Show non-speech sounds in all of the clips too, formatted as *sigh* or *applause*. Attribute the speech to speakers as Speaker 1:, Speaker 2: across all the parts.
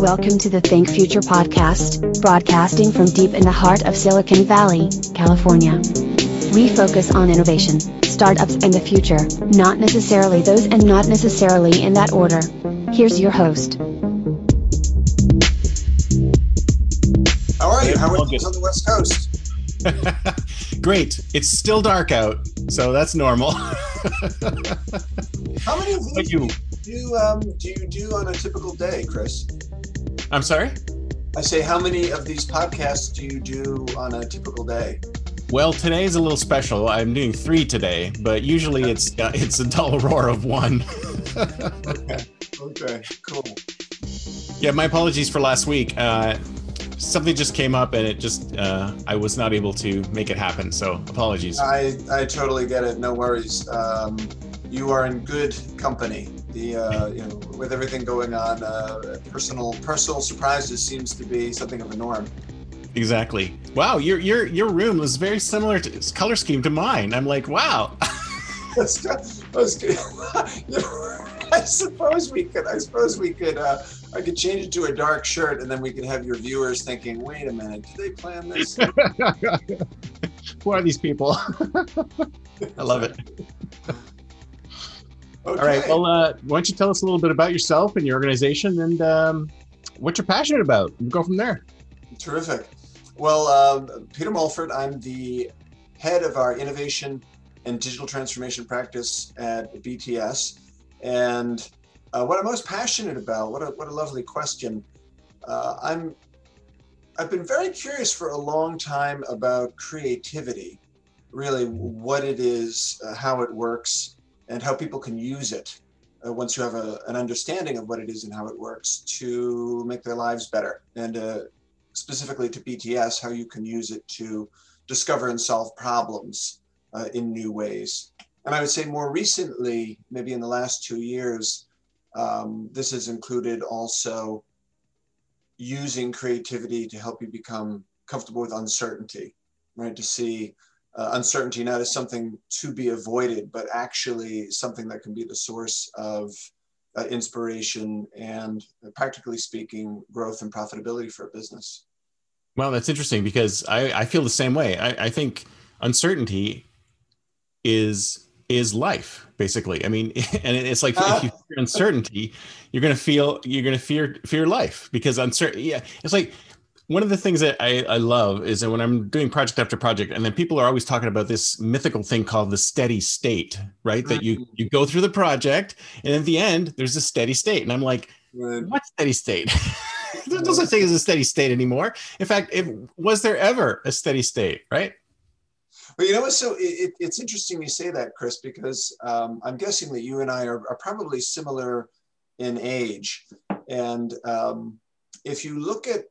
Speaker 1: Welcome to the Think Future podcast, broadcasting from deep in the heart of Silicon Valley, California. We focus on innovation, startups, and the future, not necessarily those and not necessarily in that order. Here's your host.
Speaker 2: How are you? How are things on the West Coast? *laughs*
Speaker 3: Great. It's still dark out, so that's normal. *laughs*
Speaker 2: How many of these
Speaker 3: you?
Speaker 2: do you, um, do you do on a typical day, Chris?
Speaker 3: I'm sorry?
Speaker 2: I say, how many of these podcasts do you do on a typical day?
Speaker 3: Well, today's a little special. I'm doing three today, but usually it's uh, *laughs* it's a dull roar of one.
Speaker 2: Okay. Okay. Cool.
Speaker 3: yeah, my apologies for last week. Uh, something just came up and it just uh, I was not able to make it happen. So apologies.
Speaker 2: I I totally get it. No worries. Um, you are in good company. The uh, you know with everything going on, uh, personal personal surprises seems to be something of a norm.
Speaker 3: Exactly. Wow, your your your room was very similar to color scheme to mine. I'm like, wow. *laughs*
Speaker 2: That's. That's. *laughs* You know, *laughs* I suppose we could. I suppose we could. Uh, I could change it to a dark shirt, and then we could have your viewers thinking, "Wait a minute, did they plan this?"
Speaker 3: Who are these people? I love it.
Speaker 2: Okay.
Speaker 3: All right. Well, uh, why don't you tell us a little bit about yourself and your organization and um, what you're passionate about? We'll go from there.
Speaker 2: Terrific. Well, um, Peter Mulford, I'm the head of our innovation and digital transformation practice at BTS. And uh, what I'm most passionate about, what a, what a lovely question. Uh, I'm, I've been very curious for a long time about creativity, really what it is, uh, how it works, and how people can use it uh, once you have a, an understanding of what it is and how it works to make their lives better. And uh, specifically to BTS, how you can use it to discover and solve problems uh, in new ways. And I would say more recently, maybe in the last two years, um, this has included also using creativity to help you become comfortable with uncertainty, right? To see uh, uncertainty not as something to be avoided, but actually something that can be the source of uh, inspiration and, uh, practically speaking, growth and profitability for a business.
Speaker 3: Well, that's interesting because I, I feel the same way. I, I think uncertainty is is life basically i mean *laughs* and it's like if you fear uncertainty you're going to feel you're going to fear fear life because uncertain yeah it's like one of the things that I, I love is that when i'm doing project after project and then people are always talking about this mythical thing called the steady state right that you you go through the project and at the end there's a steady state and i'm like
Speaker 2: Right.
Speaker 3: what steady state *laughs* there's no such thing as a steady state anymore in fact it was there ever a steady state right
Speaker 2: But you know what? So it, it, it's interesting you say that, Chris, because um, I'm guessing that you and I are, are probably similar in age. And um, if you look at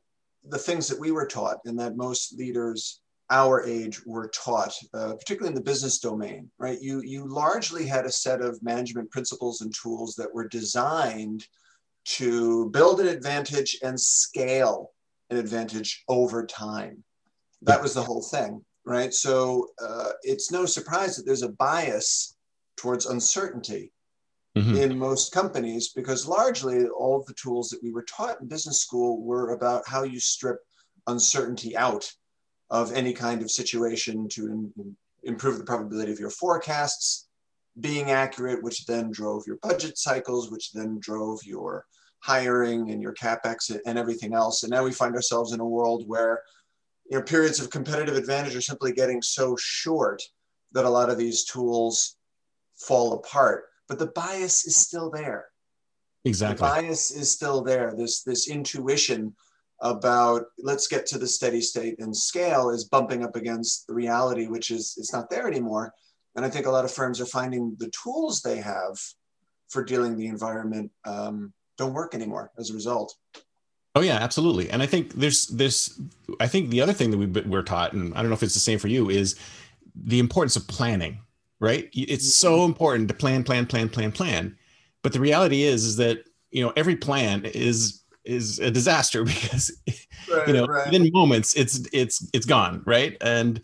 Speaker 2: the things that we were taught and that most leaders our age were taught, uh, particularly in the business domain, right? You, you largely had a set of management principles and tools that were designed to build an advantage and scale an advantage over time. That was the whole thing right? So uh, it's no surprise that there's a bias towards uncertainty
Speaker 3: Mhm.
Speaker 2: in most companies because largely all the tools that we were taught in business school were about how you strip uncertainty out of any kind of situation to im- improve the probability of your forecasts being accurate, which then drove your budget cycles, which then drove your hiring and your capex and everything else. And now we find ourselves in a world where you know, periods of competitive advantage are simply getting so short that a lot of these tools fall apart. But the bias is still there.
Speaker 3: exactly
Speaker 2: The bias is still there. This this intuition about let's get to the steady state and scale is bumping up against the reality, which is it's not there anymore. And I think a lot of firms are finding the tools they have for dealing the environment um, don't work anymore as a result.
Speaker 3: Oh yeah, absolutely. And I think there's this. I think the other thing that we we're taught, and I don't know if it's the same for you, is the importance of planning. Right? It's so mm-hmm. important to plan, plan, plan, plan, plan. But the reality is, is that you know every plan is is a disaster *laughs* because right, you know right. within moments it's it's it's gone right and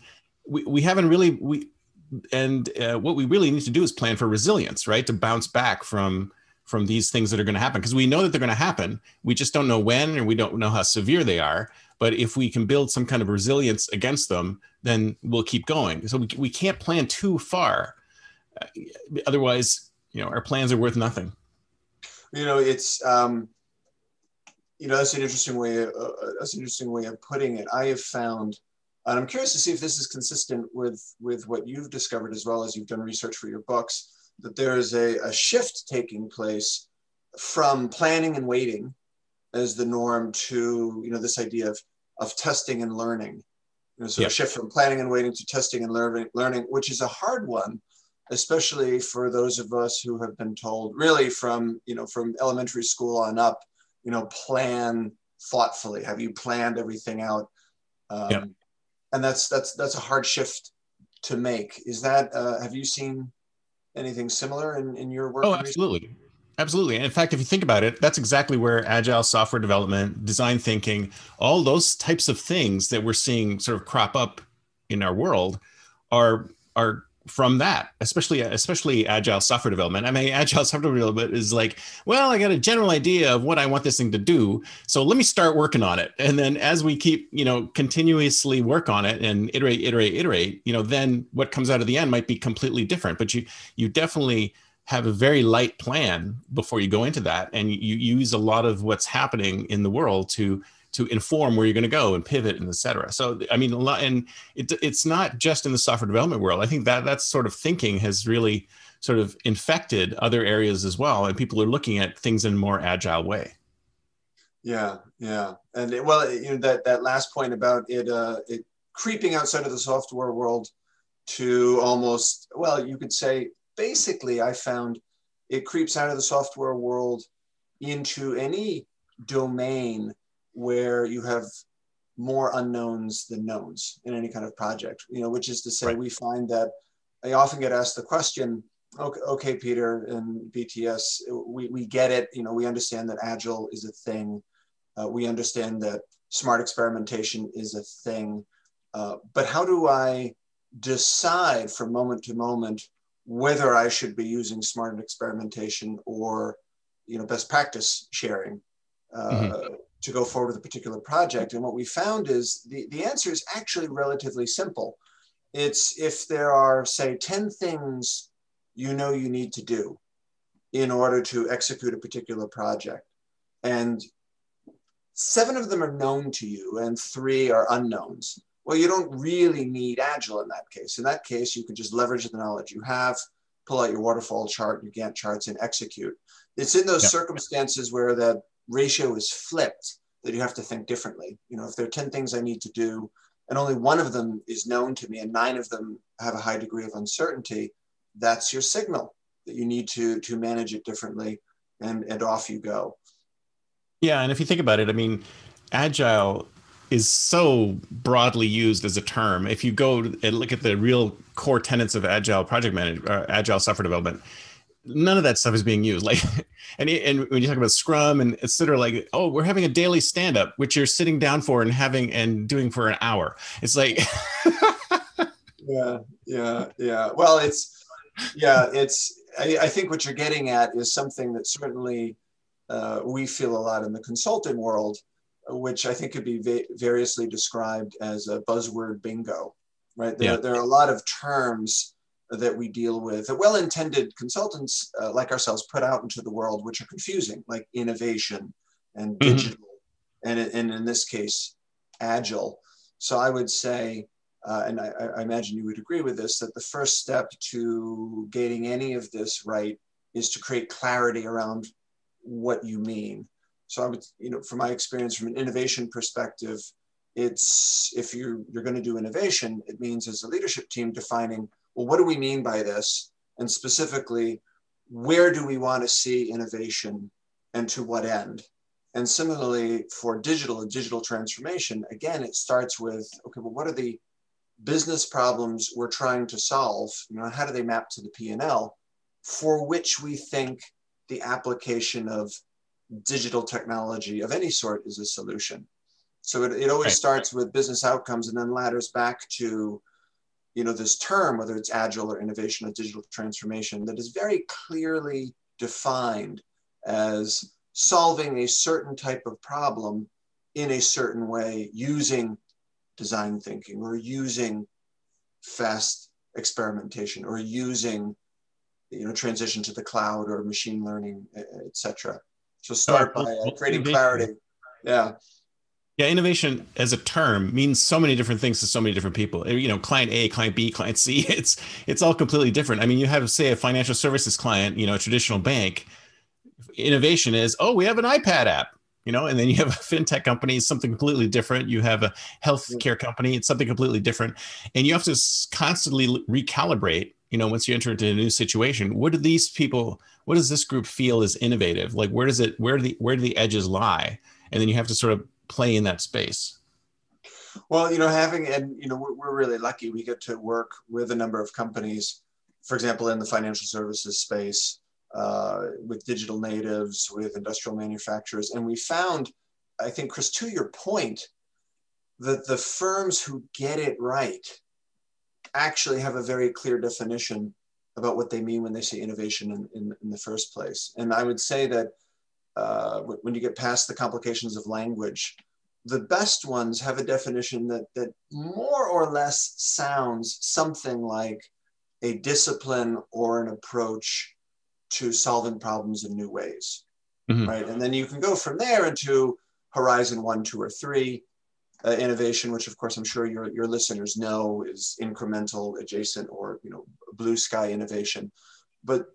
Speaker 3: we, we haven't really we and uh, what we really need to do is plan for resilience right to bounce back from from these things that are going to happen because we know that they're going to happen we just don't know when and we don't know how severe they are but if we can build some kind of resilience against them then we'll keep going so we, we can't plan too far uh, otherwise you know our plans are worth nothing
Speaker 2: you know it's um you know, that's an interesting way. Uh, uh, that's an interesting way of putting it. I have found, and I'm curious to see if this is consistent with with what you've discovered as well as you've done research for your books. That there is a, a shift taking place from planning and waiting as the norm to you know this idea of of testing and learning. You know, so yep. a shift from planning and waiting to testing and learning, learning, which is a hard one, especially for those of us who have been told, really from you know from elementary school on up, you know plan thoughtfully have you planned everything out um, yep. and that's that's that's a hard shift to make is that uh, have you seen anything similar in, in your work
Speaker 3: oh absolutely. Absolutely. And in fact if you think about it that's exactly where agile software development design thinking all those types of things that we're seeing sort of crop up in our world are are from that, especially especially agile software development. I mean, *laughs* agile software development is like, well, I got a general idea of what I want this thing to do, so let me start working on it. And then as we keep, you know, continuously work on it and iterate, iterate, iterate, you know, then what comes out of the end might be completely different. But you you definitely have a very light plan before you go into that, and you use a lot of what's happening in the world to to inform where you're going to go and pivot and etc. So I mean, and it, it's not just in the software development world. I think that that sort of thinking has really sort of infected other areas as well, and people are looking at things in a more agile way.
Speaker 2: Yeah, yeah, and it, well, you know that that last point about it, uh, it creeping outside of the software world to almost well, you could say basically, I found it creeps out of the software world into any domain where you have more unknowns than knowns in any kind of project, you know, which is to say right. we find that I often get asked the question, okay, okay, Peter and BTS, we, we get it, you know, we understand that agile is a thing. Uh, we understand that smart experimentation is a thing. Uh, but how do I decide from moment to moment whether I should be using smart experimentation or, you know, best practice sharing? Uh, mm-hmm to go forward with a particular project. And what we found is the, the answer is actually relatively simple. It's if there are, say, 10 things you know you need to do in order to execute a particular project, and seven of them are known to you and three are unknowns. Well, you don't really need Agile in that case. In that case, you can just leverage the knowledge you have, pull out your waterfall chart, your Gantt charts, and execute. It's in those yep. circumstances where that ratio is flipped that you have to think differently. You know, if there are 10 things I need to do and only one of them is known to me and nine of them have a high degree of uncertainty, that's your signal that you need to to manage it differently and and off you go.
Speaker 3: Yeah, and if you think about it, I mean, agile is so broadly used as a term. If you go and look at the real core tenets of agile project management, uh, agile software development, none of that stuff is being used. Like, *laughs* and and when you talk about Scrum and etc., like, oh, we're having a daily stand up, which you're sitting down for and having and doing for an hour. It's like, *laughs*
Speaker 2: yeah, yeah, yeah. Well, it's yeah, it's. I, I, think what you're getting at is something that certainly uh, we feel a lot in the consulting world, which I think could be va- variously described as a buzzword bingo. Right? There, yeah. there are a lot of terms that we deal with that well-intended consultants uh, like ourselves put out into the world which are confusing like innovation and mm-hmm. digital mm-hmm. and, and in this case agile so i would say uh, and I, I, imagine you would agree with this that the first step to getting any of this right is to create clarity around what you mean so i would you know from my experience from an innovation perspective it's if you're you're going to do innovation it means as a leadership team defining well, what do we mean by this? And specifically, where do we want to see innovation and to what end? And similarly, for digital and digital transformation, again, it starts with okay, well, what are the business problems we're trying to solve? You know, how do they map to the P&L for which we think the application of digital technology of any sort is a solution. So it, it always right. starts with business outcomes and then ladders back to, you know, this term, whether it's agile or innovation or digital transformation, that is very clearly defined as solving a certain type of problem in a certain way using design thinking or using fast experimentation or using you know transition to the cloud or machine learning etc so start by uh, creating clarity. Yeah
Speaker 3: yeah innovation as a term means so many different things to so many different people. You know client a client b client c *laughs* it's it's all completely different. I mean you have say a financial services client you know a traditional bank innovation is oh we have an ipad app you know and then you have a *laughs* fintech company something completely different. You have a healthcare company it's something completely different. And you have to constantly recalibrate you know once you enter into a new situation. What do these people what does this group feel is innovative? Like where does it where do the where do the edges lie? And then you have to sort of play in that space.
Speaker 2: Well you know having and you know we're, really lucky. We get to work with a number of companies for example in the financial services space uh, with digital natives with industrial manufacturers. And we found i think chris to your point that the firms who get it right actually have a very clear definition about what they mean when they say innovation in, in, in the first place. And I would say that uh, when you get past the complications of language, the best ones have a definition that, that more or less sounds something like a discipline or an approach to solving problems in new ways, mm-hmm. right? And then you can go from there into horizon one, two, or three, uh, innovation, which of course I'm sure your, your listeners know is incremental, adjacent, or you know blue sky innovation. But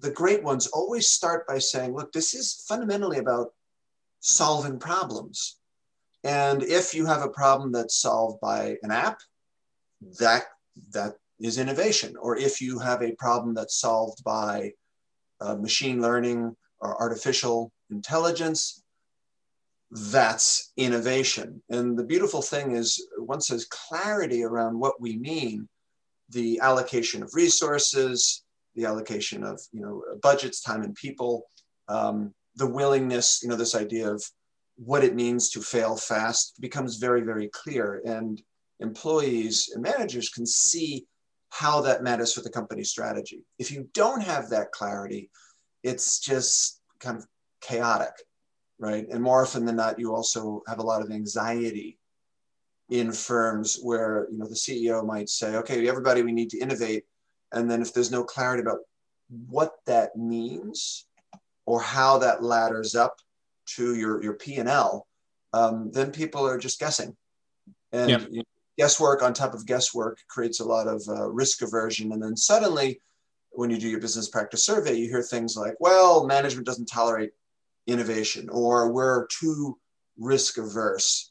Speaker 2: the great ones always start by saying, look, this is fundamentally about solving problems. And if you have a problem that's solved by an app, that that is innovation. Or if you have a problem that's solved by uh, machine learning or artificial intelligence, that's innovation. And the beautiful thing is, once there's clarity around what we mean, the allocation of resources, the allocation of you know budgets, time, and people, um, the willingness, you know, this idea of what it means to fail fast becomes very, very clear. And employees and managers can see how that matters for the company strategy. If you don't have that clarity, it's just kind of chaotic right? And more often than not, you also have a lot of anxiety in firms where you know the CEO might say, "Okay, everybody, we need to innovate," and then if there's no clarity about what that means or how that ladders up to your your P and L, um, then people are just guessing, and yep. you know, guesswork on top of guesswork creates a lot of uh, risk aversion, and then suddenly. When you do your business practice survey, you hear things like, well, management doesn't tolerate innovation or we're too risk averse.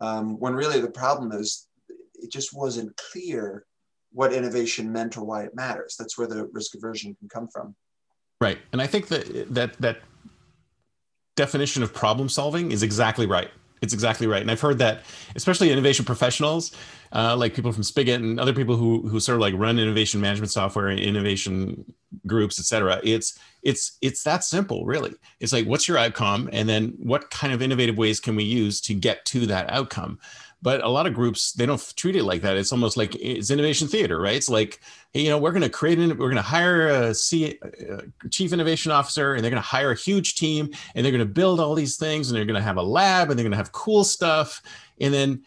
Speaker 2: Um, when really the problem is it just wasn't clear what innovation meant or why it matters. That's where the risk aversion can come from.
Speaker 3: Right. And I think that that that definition of problem solving is exactly right. It's exactly right. And I've heard that, especially innovation professionals, uh, like people from Spigit and other people who who sort of like run innovation management software, and innovation groups, et cetera. It's it's it's that simple, really. It's like, what's your outcome, and then what kind of innovative ways can we use to get to that outcome? But a lot of groups they don't treat it like that. It's almost like it's innovation theater, right? It's like, hey, you know, we're going to create an, we're going to hire a, C, a chief innovation officer, and they're going to hire a huge team, and they're going to build all these things, and they're going to have a lab, and they're going to have cool stuff, and then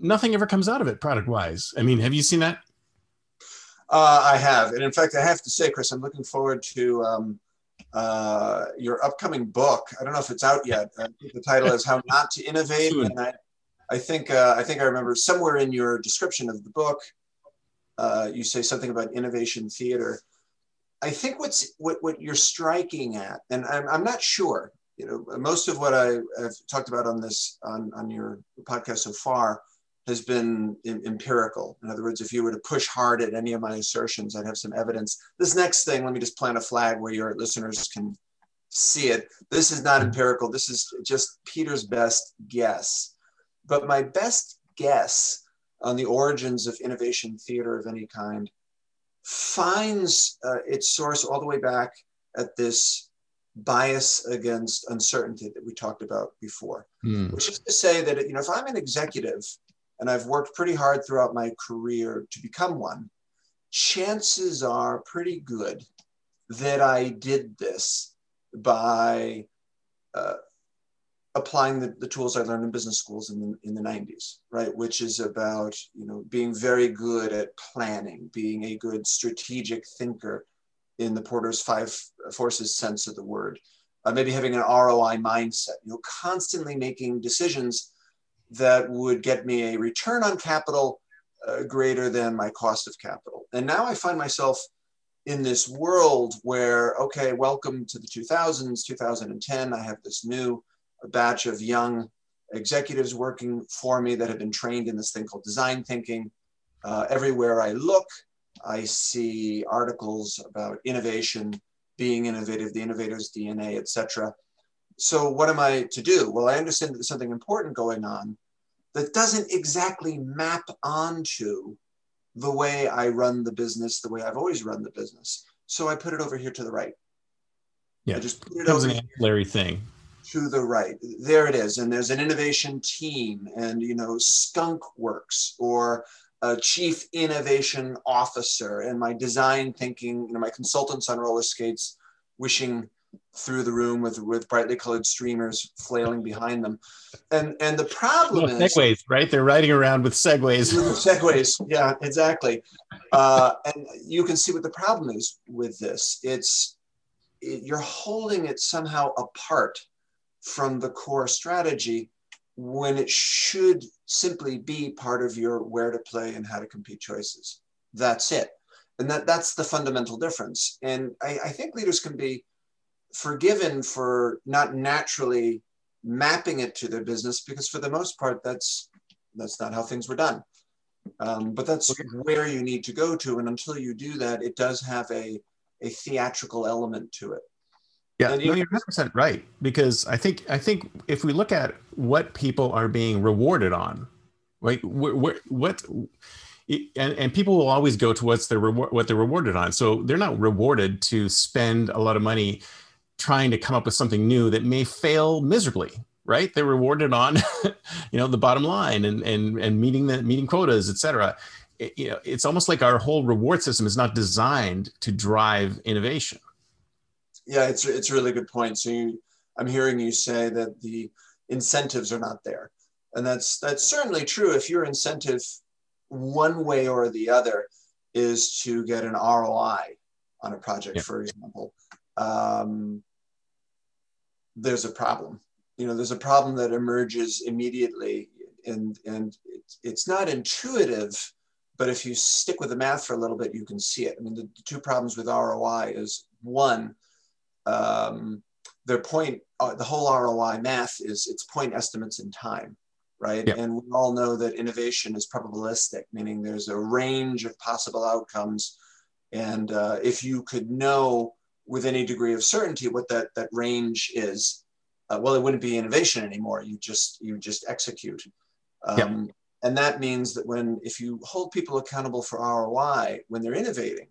Speaker 3: nothing ever comes out of it product wise. I mean, have you seen that?
Speaker 2: Uh, I have, and in fact, I have to say, Chris, I'm looking forward to um, uh, your upcoming book. I don't know if it's out yet. the title is "How Not to Innovate," and I, I think uh, I think I remember somewhere in your description of the book, uh, you say something about innovation theater. I think what's what, what you're striking at, and I'm, I'm not sure. You know, most of what I have talked about on this on on your podcast so far has been empirical. In other words, if you were to push hard at any of my assertions, I'd have some evidence. This next thing, let me just plant a flag where your listeners can see it. This is not empirical. This is just Peter's best guess. But my best guess on the origins of innovation theater of any kind finds uh, its source all the way back at this bias against uncertainty that we talked about before, mm. which is to say that you know if I'm an executive and I've worked pretty hard throughout my career to become one, chances are pretty good that I did this by uh, applying the, the tools I learned in business schools in the, in the 90s, right? Which is about, you know, being very good at planning, being a good strategic thinker in the Porter's five forces sense of the word, uh, maybe having an ROI mindset, you know, constantly making decisions that would get me a return on capital uh, greater than my cost of capital. And now I find myself in this world where, okay, welcome to the 2000s, 2010, I have this new batch of young executives working for me that have been trained in this thing called design thinking. Uh, everywhere I look, I see articles about innovation, being innovative, the innovator's DNA, etc. So what am I to do? Well, I understand that there's something important going on that doesn't exactly map onto the way I run the business, the way I've always run the business. So I put it over here to the right.
Speaker 3: Yeah, I just put it over an ancillary thing
Speaker 2: to the right. There it is. And there's an innovation team and, you know, skunk works or a chief innovation officer and my design thinking, you know, my consultants on roller skates wishing through the room with with brightly colored streamers flailing behind them. And and the problem
Speaker 3: no, is segways, right? They're riding around with segways. *laughs*
Speaker 2: segways, yeah, exactly. Uh, and you can see what the problem is with this. It's it, you're holding it somehow apart from the core strategy when it should simply be part of your where to play and how to compete choices. That's it. And that, that's the fundamental difference. And I, I think leaders can be forgiven for not naturally mapping it to their business because for the most part, that's, that's not how things were done. Um, but that's where you need to go to. And until you do that, it does have a, a theatrical element to it.
Speaker 3: Yeah, no, you're 100 percent right because I think I think if we look at what people are being rewarded on, right? What, what and, and people will always go to what's their reward, what they're rewarded on. So they're not rewarded to spend a lot of money trying to come up with something new that may fail miserably, right? They're rewarded on, *laughs* you know, the bottom line and and and meeting the meeting quotas, et cetera. It, you know, it's almost like our whole reward system is not designed to drive innovation
Speaker 2: yeah, it's it's a really good point. So you, I'm hearing you say that the incentives are not there, and that's that's certainly true. If your incentive, one way or the other, is to get an ROI on a project, yeah. for example, um, there's a problem. You know, there's a problem that emerges immediately, and and it's, it's not intuitive but if you stick with the math for a little bit, you can see it. I mean, the, the two problems with ROI is one, um, their point, uh, the whole ROI math is it's point estimates in time, right? Yep. And we all know that innovation is probabilistic, meaning there's a range of possible outcomes. And uh, if you could know with any degree of certainty what that, that range is, uh, well, it wouldn't be innovation anymore. You just you just execute. Um, yep. And that means that when if you hold people accountable for ROI when they're innovating,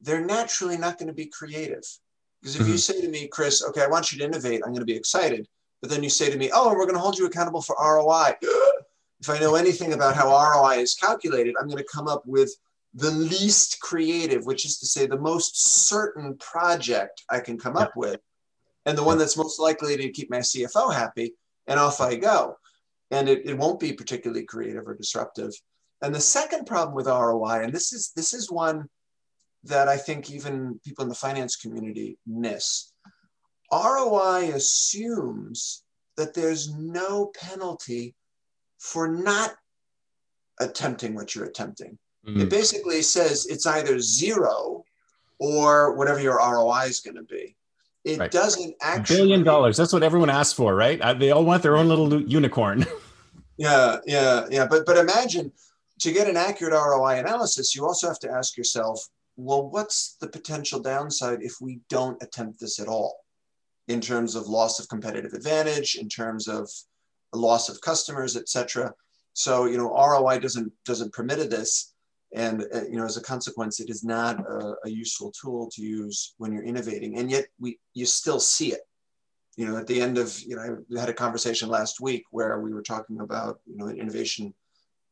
Speaker 2: they're naturally not going to be creative because if mm-hmm. you say to me, Chris, okay, I want you to innovate, I'm going to be excited. But then you say to me, oh, we're going to hold you accountable for ROI. *gasps* if I know anything about how ROI is calculated, I'm going to come up with the least creative, which is to say the most certain project I can come yeah. up with, and the one that's most likely to keep my CFO happy, and off I go. And it, it won't be particularly creative or disruptive. And the second problem with ROI, and this is this is one that I think even people in the finance community miss. ROI assumes that there's no penalty for not attempting what you're attempting. Mm. It basically says it's either zero or whatever your ROI is going to be. It right. doesn't actually.
Speaker 3: A billion dollars. That's what everyone asks for, right? Uh, they all want their own little unicorn. *laughs*
Speaker 2: Yeah, yeah, yeah. But but imagine to get an accurate ROI analysis, you also have to ask yourself, well, what's the potential downside if we don't attempt this at all? In terms of loss of competitive advantage, in terms of loss of customers, etc. So you know, ROI doesn't doesn't permit this, and uh, you know, as a consequence, it is not a, a useful tool to use when you're innovating. And yet, we you still see it you know, at the end of, you know, I had a conversation last week where we were talking about, you know, innovation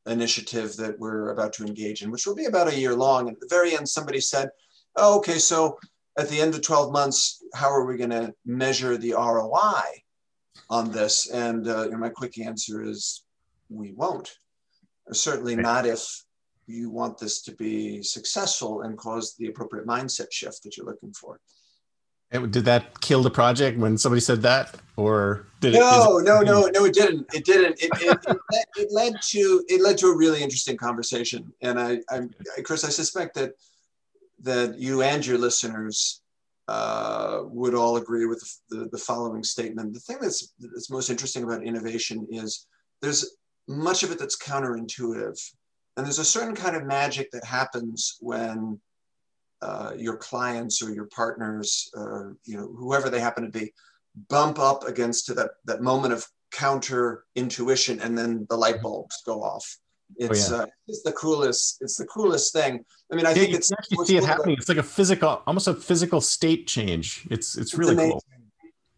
Speaker 2: initiative that we're about to engage in, which will be about a year long. And at the very end, somebody said, oh, okay, so at the end of 12 months, how are we going to measure the ROI on this? And uh, my quick answer is we won't. Certainly not if you want this to be successful and cause the appropriate mindset shift that you're looking for.
Speaker 3: Did that kill the project when somebody said that, or did
Speaker 2: no, it? No, no, no, no. It didn't. It didn't. It, it, it, led, it, led to it led to a really interesting conversation, and I, I, Chris, I suspect that that you and your listeners uh, would all agree with the, the following statement. The thing that's that's most interesting about innovation is there's much of it that's counterintuitive, and there's a certain kind of magic that happens when uh, your clients or your partners, or you know whoever they happen to be, bump up against to that that moment of counter intuition, and then the light bulbs go off. It's oh, yeah. uh, it's the coolest. It's the coolest thing. I mean, I yeah, think it's
Speaker 3: actually see it happening. It's like a physical, almost a physical state change. It's it's, it's really
Speaker 2: amazing.
Speaker 3: cool.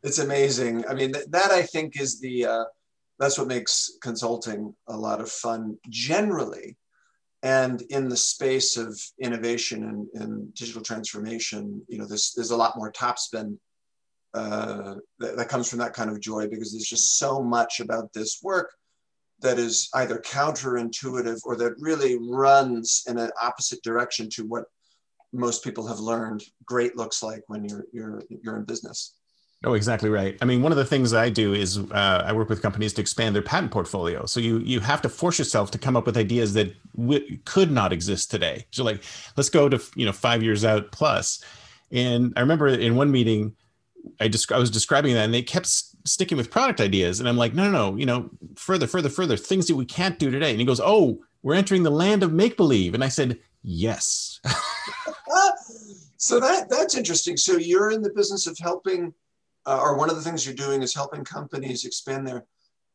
Speaker 2: It's amazing. I mean, th- that I think is the uh, that's what makes consulting a lot of fun generally and in the space of innovation and, and digital transformation, you know, there's, there's a lot more topspin uh, that, that comes from that kind of joy because there's just so much about this work that is either counterintuitive or that really runs in an opposite direction to what most people have learned great looks like when you're you're you're in business.
Speaker 3: Oh, exactly right. I mean, one of the things I do is uh, I work with companies to expand their patent portfolio. So you you have to force yourself to come up with ideas that w- could not exist today. So like, let's go to you know five years out plus. And I remember in one meeting, I just I was describing that, and they kept sticking with product ideas, and I'm like, no, no, no, you know, further, further, further, things that we can't do today. And he goes, oh, we're entering the land of make believe, and I said, yes. *laughs* *laughs*
Speaker 2: so that that's interesting. So you're in the business of helping uh, or one of the things you're doing is helping companies expand their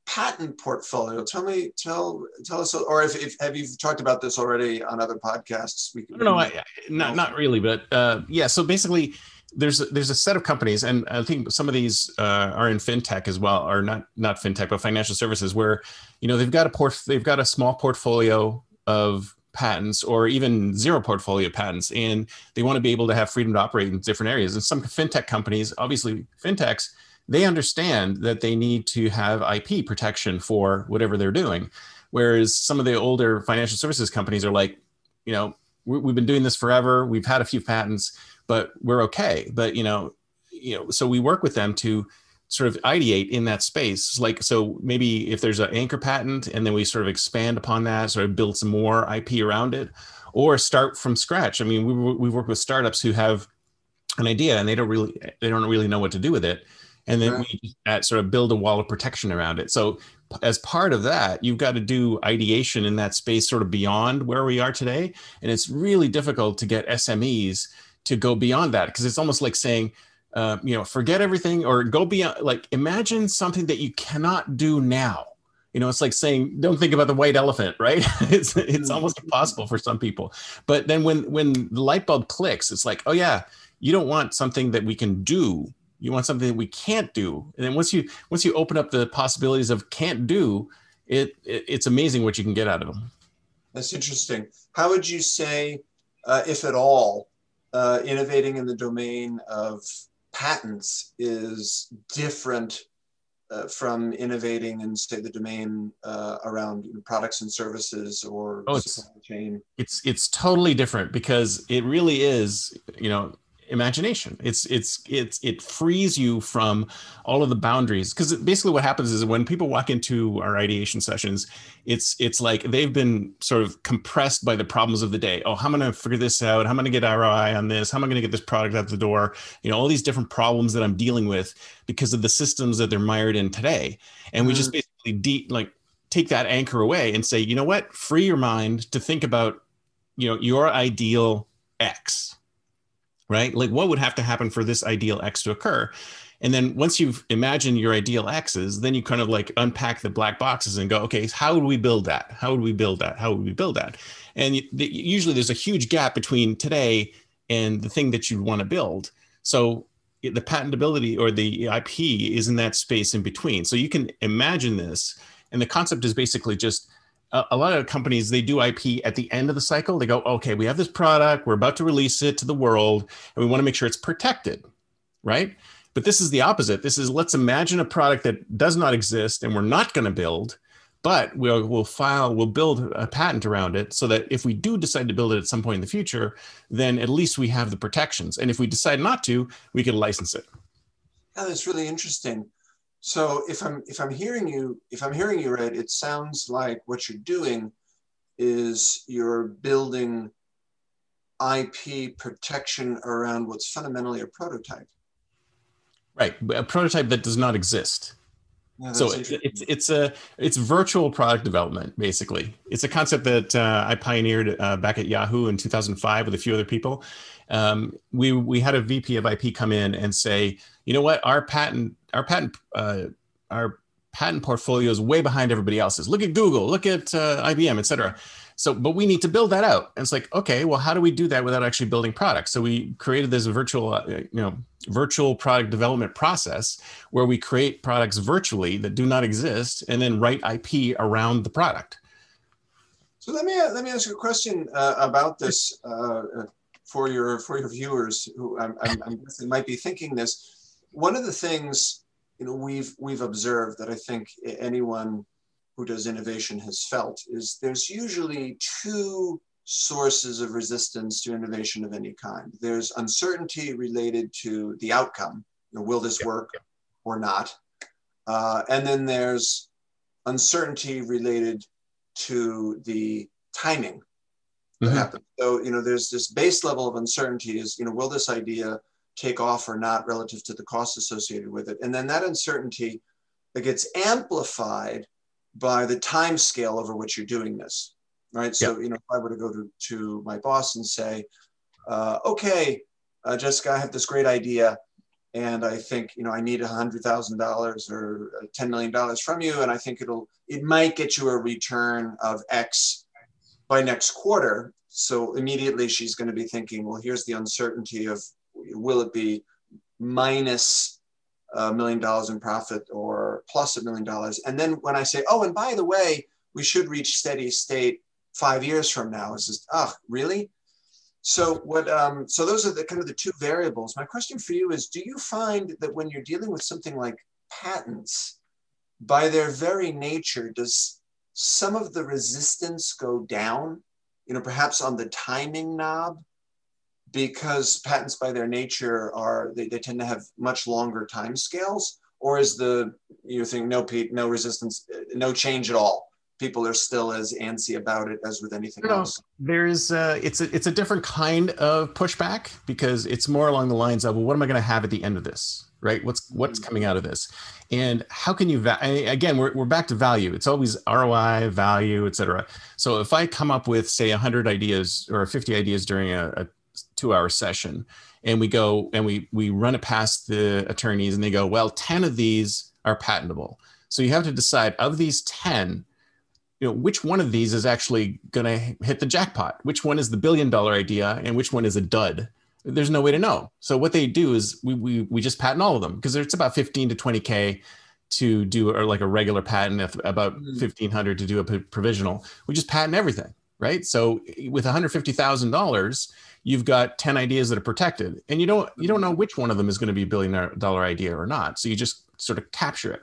Speaker 2: patent portfolio. Tell me, tell tell us, or if, if have you talked about this already on other podcasts?
Speaker 3: We can, no, I, not not really, but uh, yeah. So basically, there's there's a set of companies, and I think some of these uh, are in fintech as well, or not not fintech, but financial services, where you know they've got a port, they've got a small portfolio of patents or even zero portfolio patents and they want to be able to have freedom to operate in different areas. And some fintech companies obviously fintechs they understand that they need to have ip protection for whatever they're doing. Whereas some of the older financial services companies are like you know we've been doing this forever we've had a few patents but we're okay. But you know you know so we work with them to sort of ideate in that space. Like, so maybe if there's an anchor patent and then we sort of expand upon that, sort of build some more IP around it, or start from scratch. I mean, we, we've worked with startups who have an idea and they don't really, they don't really know what to do with it. And then right. we sort of build a wall of protection around it. So as part of that, you've got to do ideation in that space sort of beyond where we are today. And it's really difficult to get SMEs to go beyond that because it's almost like saying, uh, you know, forget everything or go beyond. Like, imagine something that you cannot do now. You know, it's like saying, don't think about the white elephant, right? *laughs* it's it's mm-hmm. almost impossible for some people. But then when when the light bulb clicks, it's like, oh yeah, you don't want something that we can do. You want something that we can't do. And then once you once you open up the possibilities of can't do, it, it it's amazing what you can get out of them.
Speaker 2: That's interesting. How would you say, uh, if at all, uh, innovating in the domain of patents is different uh, from innovating in say the domain uh, around products and services or oh, supply chain.
Speaker 3: it's it's totally different because it really is you know imagination. It's it's it's it frees you from all of the boundaries. Because basically what happens is when people walk into our ideation sessions it's it's like they've been sort of compressed by the problems of the day. Oh how am i going to figure this out? How am i going to get roi on this? How am i going to get this product out the door? You know all these different problems that i'm dealing with because of the systems that they're mired in today. And mm-hmm. we just mm-hmm. basically de- like take that anchor away and say, you know what, free your mind to think about, you know, your ideal X, right? Like what would have to happen for this ideal X to occur? And then once you've imagined your ideal X's, then you kind of like unpack the black boxes and go, okay, how would we build that? How would we build that? How would we build that? And usually there's a huge gap between today and the thing that you want to build. So the patentability or the IP is in that space in between. So you can imagine this. And the concept is basically just a, a lot of companies, they do IP at the end of the cycle. They go, okay, we have this product, we're about to release it to the world, and we want to make sure it's protected, right? But this is the opposite. This is let's imagine a product that does not exist and we're not going to build, but we'll, we'll file, we'll build a patent around it so that if we do decide to build it at some point in the future, then at least we have the protections. And if we decide not to, we can license it.
Speaker 2: Yeah, that's really interesting. So if I'm if I'm hearing you if I'm hearing you right, it sounds like what you're doing is you're building IP protection around what's fundamentally a prototype.
Speaker 3: Right, a prototype that does not exist. Yeah, so it's, it's it's a it's virtual product development basically. It's a concept that uh, I pioneered uh, back at Yahoo in 2005 with a few other people. Um, we we had a VP of IP come in and say, you know what, our patent our patent uh, our patent portfolio is way behind everybody else's. Look at Google, look at uh, IBM, et cetera. So, but we need to build that out. And it's like, okay, well, how do we do that without actually building products? So we created this virtual, uh, you know, virtual product development process where we create products virtually that do not exist and then write IP around the product.
Speaker 2: So let me let me ask you a question uh, about this uh, for your for your viewers who I'm, I'm, I'm guessing might be thinking this. One of the things you know we've we've observed that I think anyone who does innovation has felt is there's usually two sources of resistance to innovation of any kind. There's uncertainty related to the outcome. You know, will this work or not? Uh, and then there's uncertainty related to the timing mm-hmm. So, you know, there's this base level of uncertainty is, you know, will this idea take off or not relative to the cost associated with it? And then that uncertainty that gets amplified by the time scale over which you're doing this, right? So, yep. you know, if I were to go to, to my boss and say, uh, okay, uh, Jessica, I have this great idea and I think, you know, I need a hundred thousand dollars or $10 million from you. And I think it'll, it might get you a return of X by next quarter. So immediately she's going to be thinking, well, here's the uncertainty of will it be minus a million dollars in profit or plus a million dollars. And then when I say, oh, and by the way, we should reach steady state five years from now, it's just, oh, really? So what? Um, so those are the kind of the two variables. My question for you is: Do you find that when you're dealing with something like patents, by their very nature, does some of the resistance go down? You know, perhaps on the timing knob, because patents by their nature are they, they tend to have much longer time scales or is the you think no Pete, no resistance no change at all? People are still as antsy about it as with anything no, else.
Speaker 3: There's uh, it's a it's a different kind of pushback because it's more along the lines of well what am i going to have at the end of this right? What's what's mm. coming out of this? And how can you va- again we're, we're back to value. It's always roi value et cetera. So if i come up with say 100 ideas or 50 ideas during a, a two hour session. And we go and we we run it past the attorneys and they go well 10 of these are patentable. So you have to decide of these 10 you know which one of these is actually going to hit the jackpot? Which one is the billion dollar idea and which one is a dud? There's no way to know. So what they do is we we, we just patent all of them because it's about 15 to 20k to do or like a regular patent about 1500 mm. to do a provisional. We just patent everything right? So eh, with $150000 you've got 10 ideas that are protected and you don't you don't know which one of them is going to be a billion dollar idea or not so you just sort of capture it.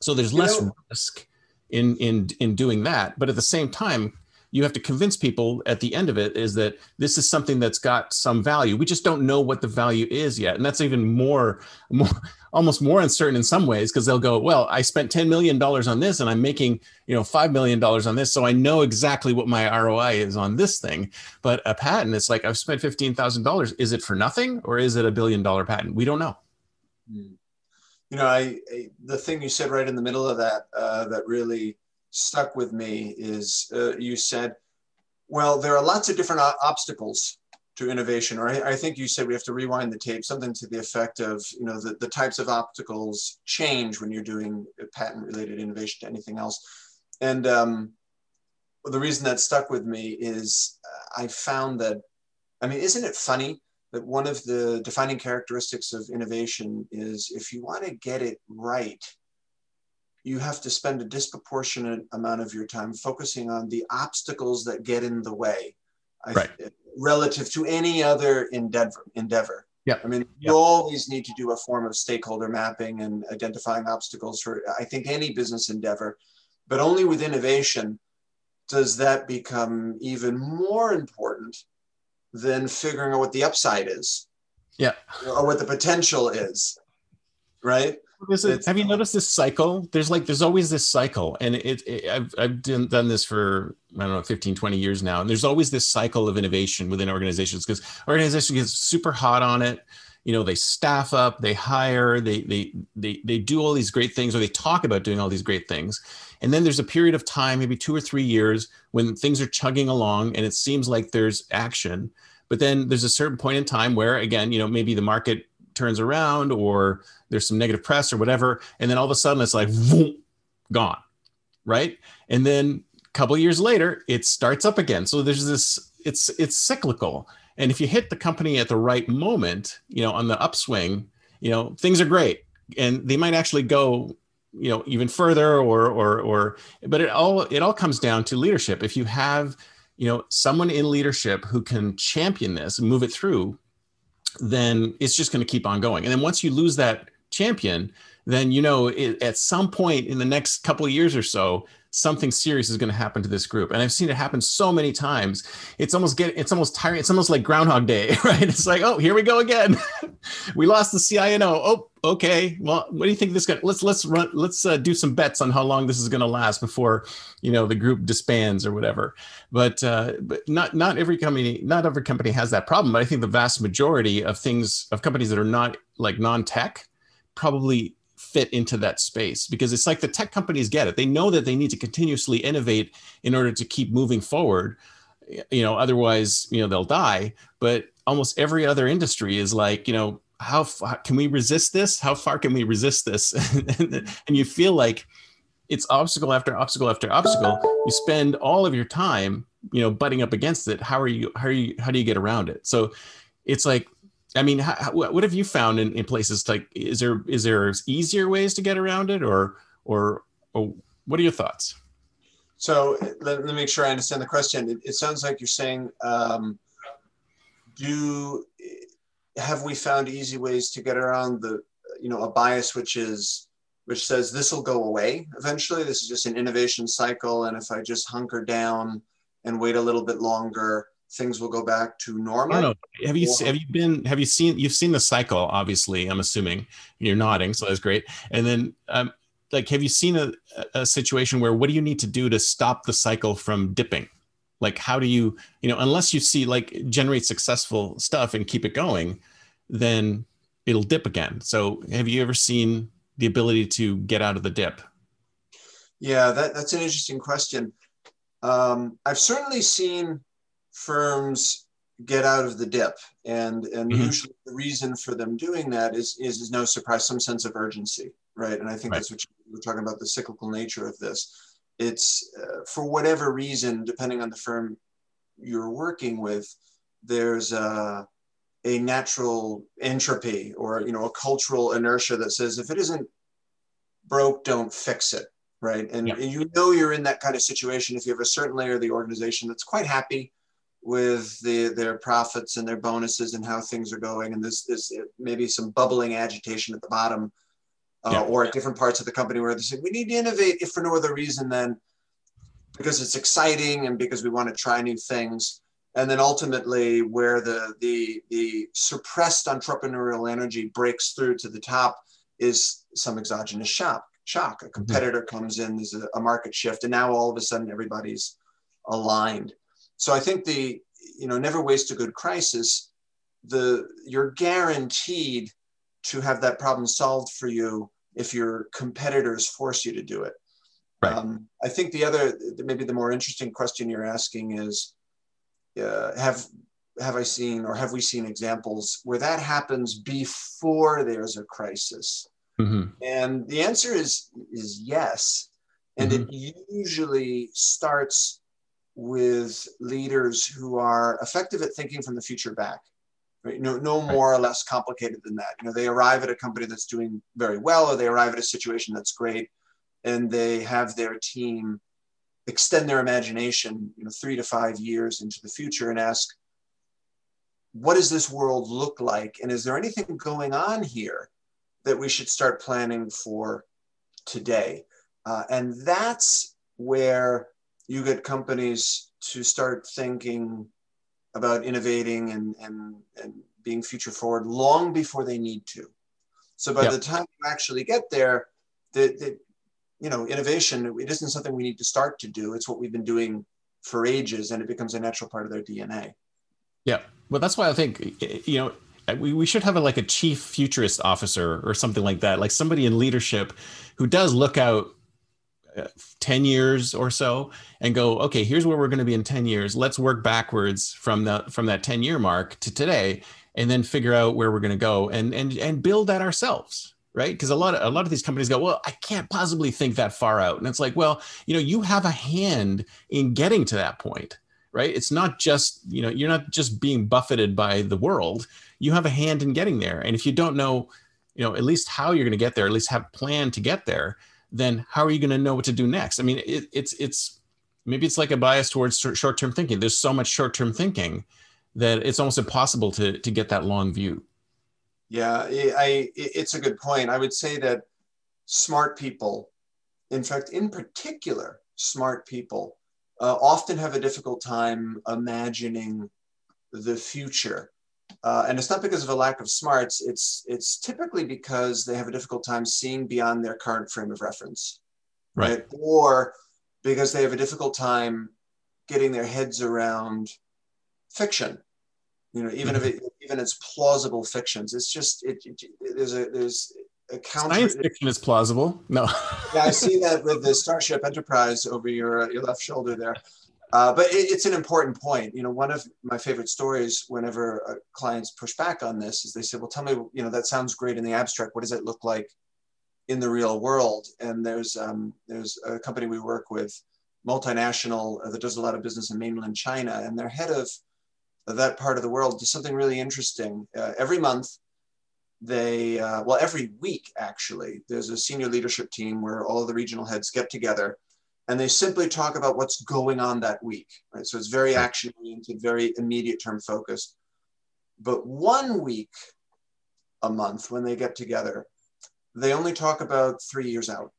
Speaker 3: So there's you less know, risk in in in doing that but at the same time you have to convince people at the end of it is that this is something that's got some value. We just don't know what the value is yet. And that's even more, more *laughs* almost more uncertain in some ways because they'll go, well, I spent $10 million on this and I'm making, you know, $5 million on this. So I know exactly what my ROI is on this thing. But a patent, it's like I've spent $15,000. Is it for nothing or is it a billion dollar patent? We don't know.
Speaker 2: Hmm. You know, I, I the thing you said right in the middle of that, uh, that really stuck with me is uh, you said, well, there are lots of different obstacles to innovation, or I, I, think you said we have to rewind the tape, something to the effect of, you know, the, the types of obstacles change when you're doing patent related innovation to anything else. And um, the reason that stuck with me is uh, I found that, I mean, isn't it funny that one of the defining characteristics of innovation is if you want to get it right, you have to spend a disproportionate amount of your time focusing on the obstacles that get in the way
Speaker 3: right.
Speaker 2: relative to any other endeavor endeavor.
Speaker 3: Yeah.
Speaker 2: I mean you always need to do a form of stakeholder mapping and identifying obstacles for i think any business endeavor. But only with innovation does that become even more important than figuring out what the upside is.
Speaker 3: Yeah.
Speaker 2: Or what the potential is right
Speaker 3: a, have you noticed this cycle? There's like there's always this cycle, and it, it I've I've done, done this for I don't know 15, 20 years now, and there's always this cycle of innovation within organizations because organizations get super hot on it. You know, they staff up, they hire, they they they they do all these great things, or they talk about doing all these great things, and then there's a period of time, maybe two or three years, when things are chugging along, and it seems like there's action. But then there's a certain point in time where, again, you know, maybe the market turns around or there's some negative press or whatever and then all of a sudden it's like gone right? And then a couple years later it starts up again. So there's this it's it's cyclical. And if you hit the company at the right moment you know on the upswing you know things are great. And they might actually go you know even further or or or but it all it all comes down to leadership. If you have you know someone in leadership who can champion this and move it through then it's just going to keep on going. And then once you lose that champion, then you know it, at some point in the next couple of years or so, something serious is going to happen to this group. And I've seen it happen so many times. It's almost get it's almost tiring. It's almost like Groundhog Day, *laughs* right? It's like, oh, here we go again. *laughs* we lost the CINO. Oh, okay. Well, what do you think this guy? Let's let's run. Let's uh, do some bets on how long this is going to last before you know the group disbands or whatever. But uh, but not not every company not every company has that problem. But I think the vast majority of things of companies that are not like non-tech probably fit into that space because it's like the tech companies get it. They know that they need to continuously innovate in order to keep moving forward. You know, otherwise, you know, they'll die. But almost every other industry is like, you know, how far can we resist this? How far can we resist this? *laughs* and you feel like it's obstacle after obstacle after obstacle. You spend all of your time, you know, butting up against it. How are you? How are you? How do you get around it? So, it's like I mean, how, what have you found in, in places like is there is there easier ways to get around it, or or, or what are your thoughts?
Speaker 2: So let, me make sure I understand the question. It, it sounds like you're saying, um, do have we found easy ways to get around the you know a bias which is which says this will go away eventually. This is just an innovation cycle, and if I just hunker down and wait a little bit longer, things will go back to normal.
Speaker 3: I don't know. Have you have you been have you seen you've seen the cycle? Obviously, I'm assuming you're nodding, so that's great. And then, um, like, have you seen a, a situation where what do you need to do to stop the cycle from dipping? Like, how do you you know unless you see like generate successful stuff and keep it going, then it'll dip again. So, have you ever seen the ability to get out of the dip?
Speaker 2: Yeah, that, that's an interesting question. Um, I've certainly seen firms get out of the dip and and mm-hmm. usually the reason for them doing that is, is is no surprise some sense of urgency right and i think right. that's what you are talking about the cyclical nature of this it's uh, for whatever reason depending on the firm you're working with there's a a natural entropy or you know a cultural inertia that says if it isn't broke don't fix it right and, yeah. and you know you're in that kind of situation if you have a certain layer of the organization that's quite happy with the, their profits and their bonuses and how things are going. And this is maybe some bubbling agitation at the bottom uh, yeah. or at different parts of the company where they say, we need to innovate if for no other reason than because it's exciting and because we want to try new things. And then ultimately where the, the, the suppressed entrepreneurial energy breaks through to the top is some exogenous shock. Shock. A mm-hmm. competitor comes in, there's a, a market shift, and now all of a sudden everybody's aligned. So I think the, you know, never waste a good crisis. The you're guaranteed to have that problem solved for you if your competitors force you to do it. Right. Um, I think the other, maybe the more interesting question you're asking is, uh, have have I seen or have we seen examples where that happens before there's a crisis? Mm-hmm. And the answer is is yes. And mm-hmm. it usually starts with leaders who are effective at thinking from the future back. Right? No, no more or less complicated than that. You know, they arrive at a company that's doing very well, or they arrive at a situation that's great, and they have their team extend their imagination, you know, three to five years into the future and ask, what does this world look like? And is there anything going on here that we should start planning for today? Uh, and that's where you get companies to start thinking about innovating and, and, and being future forward long before they need to. So by yep. the time you actually get there, the, the, you know, innovation, it isn't something we need to start to do. It's what we've been doing for ages and it becomes a natural part of their DNA.
Speaker 3: Yeah. Well, that's why I think, you know, we, we should have a, like a chief futurist officer or something like that, like somebody in leadership who does look out 10 years or so and go okay here's where we're going to be in 10 years. Let's work backwards from that from that 10 year mark to today and then figure out where we're going to go and and and build that ourselves right? Because a lot of a lot of these companies go well i can't possibly think that far out. And it's like well you know you have a hand in getting to that point right? It's not just you know you're not just being buffeted by the world. You have a hand in getting there. And if you don't know you know at least how you're going to get there at least have plan to get there then how are you going to know what to do next? I mean it, it's it's maybe it's like a bias towards short-term thinking. There's so much short-term thinking that it's almost impossible to to get that long view.
Speaker 2: Yeah I, it's a good point. I would say that smart people in fact in particular smart people uh, often have a difficult time imagining the future uh, and it's not because of a lack of smarts. It's it's typically because they have a difficult time seeing beyond their current frame of reference, right? right? Or because they have a difficult time getting their heads around fiction. You know, even mm-hmm. if it, even it's plausible fictions, it's just it, it there's a there's a counter.
Speaker 3: Science fiction is plausible. No.
Speaker 2: yeah, I see that *laughs* with the Starship Enterprise over your your left shoulder there. Uh, but it, it's an important point. You know, one of my favorite stories whenever uh, clients push back on this is they say, well, tell me, you know, that sounds great in the abstract. What does it look like in the real world? And there's, um, there's a company we work with, multinational, uh, that does a lot of business in mainland China. And their head of, that part of the world does something really interesting. Uh, every month, they, uh, well, every week actually, there's a senior leadership team where all the regional heads get together and they simply talk about what's going on that week. Right? So it's very action oriented, very immediate term focused. But one week a month when they get together, they only talk about three years out.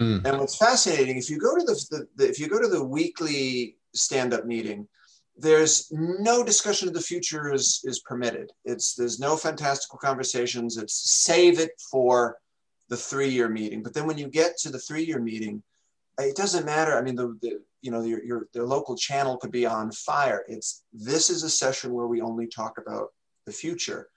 Speaker 2: Mm. And what's fascinating, if you go to the, the, the if you go to the weekly stand-up meeting, there's no discussion of the future is, is permitted. It's there's no fantastical conversations. It's save it for the three-year meeting. But then when you get to the three-year meeting, it doesn't matter. I mean, the, the you know your, your the local channel could be on fire. It's this is a session where we only talk about the future.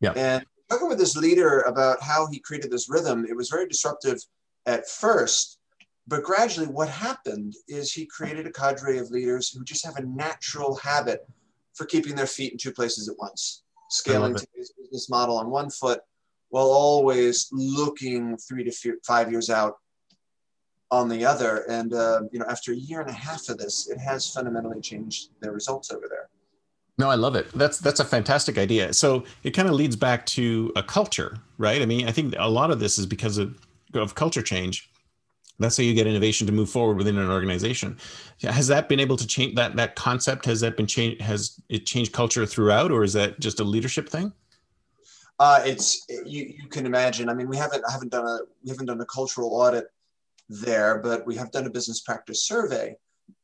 Speaker 2: Yeah. And talking with this leader about how he created this rhythm, it was very disruptive at first, but gradually what happened is he created a cadre of leaders who just have a natural habit for keeping their feet in two places at once, scaling to his business model on one foot while always looking three to five years out on the other. And uh, you know, after a year and a half of this, it has fundamentally changed their results over there.
Speaker 3: No, I love it. That's that's a fantastic idea. So it kind of leads back to a culture, right? I mean, I think a lot of this is because of of culture change. That's how you get innovation to move forward within an organization. Has that been able to change that that concept? Has that been changed? Has it changed culture throughout, or is that just a leadership thing?
Speaker 2: Uh, it's you, you can imagine. I mean, we haven't I haven't done a we haven't done a cultural audit there, but we have done a business practice survey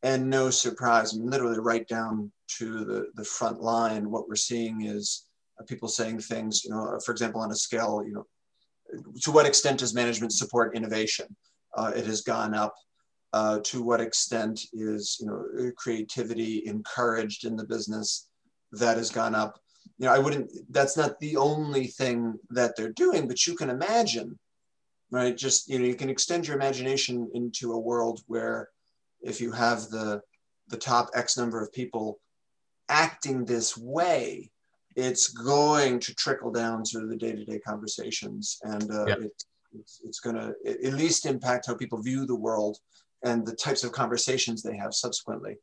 Speaker 2: and no surprise, I literally right down to the, the front line, what we're seeing is uh, people saying things, you know, for example, on a scale, you know, to what extent does management support innovation? Uh, it has gone up. Uh, to what extent is, you know, creativity encouraged in the business? That has gone up. You know, I wouldn't, that's not the only thing that they're doing, but you can imagine right? Just you know, you can extend your imagination into a world where if you have the the top X number of people acting this way, it's going to trickle down to the day-to-day conversations, and uh,
Speaker 3: Yep.
Speaker 2: it, it's, it's going to at least impact how people view the world and the types of conversations they have subsequently.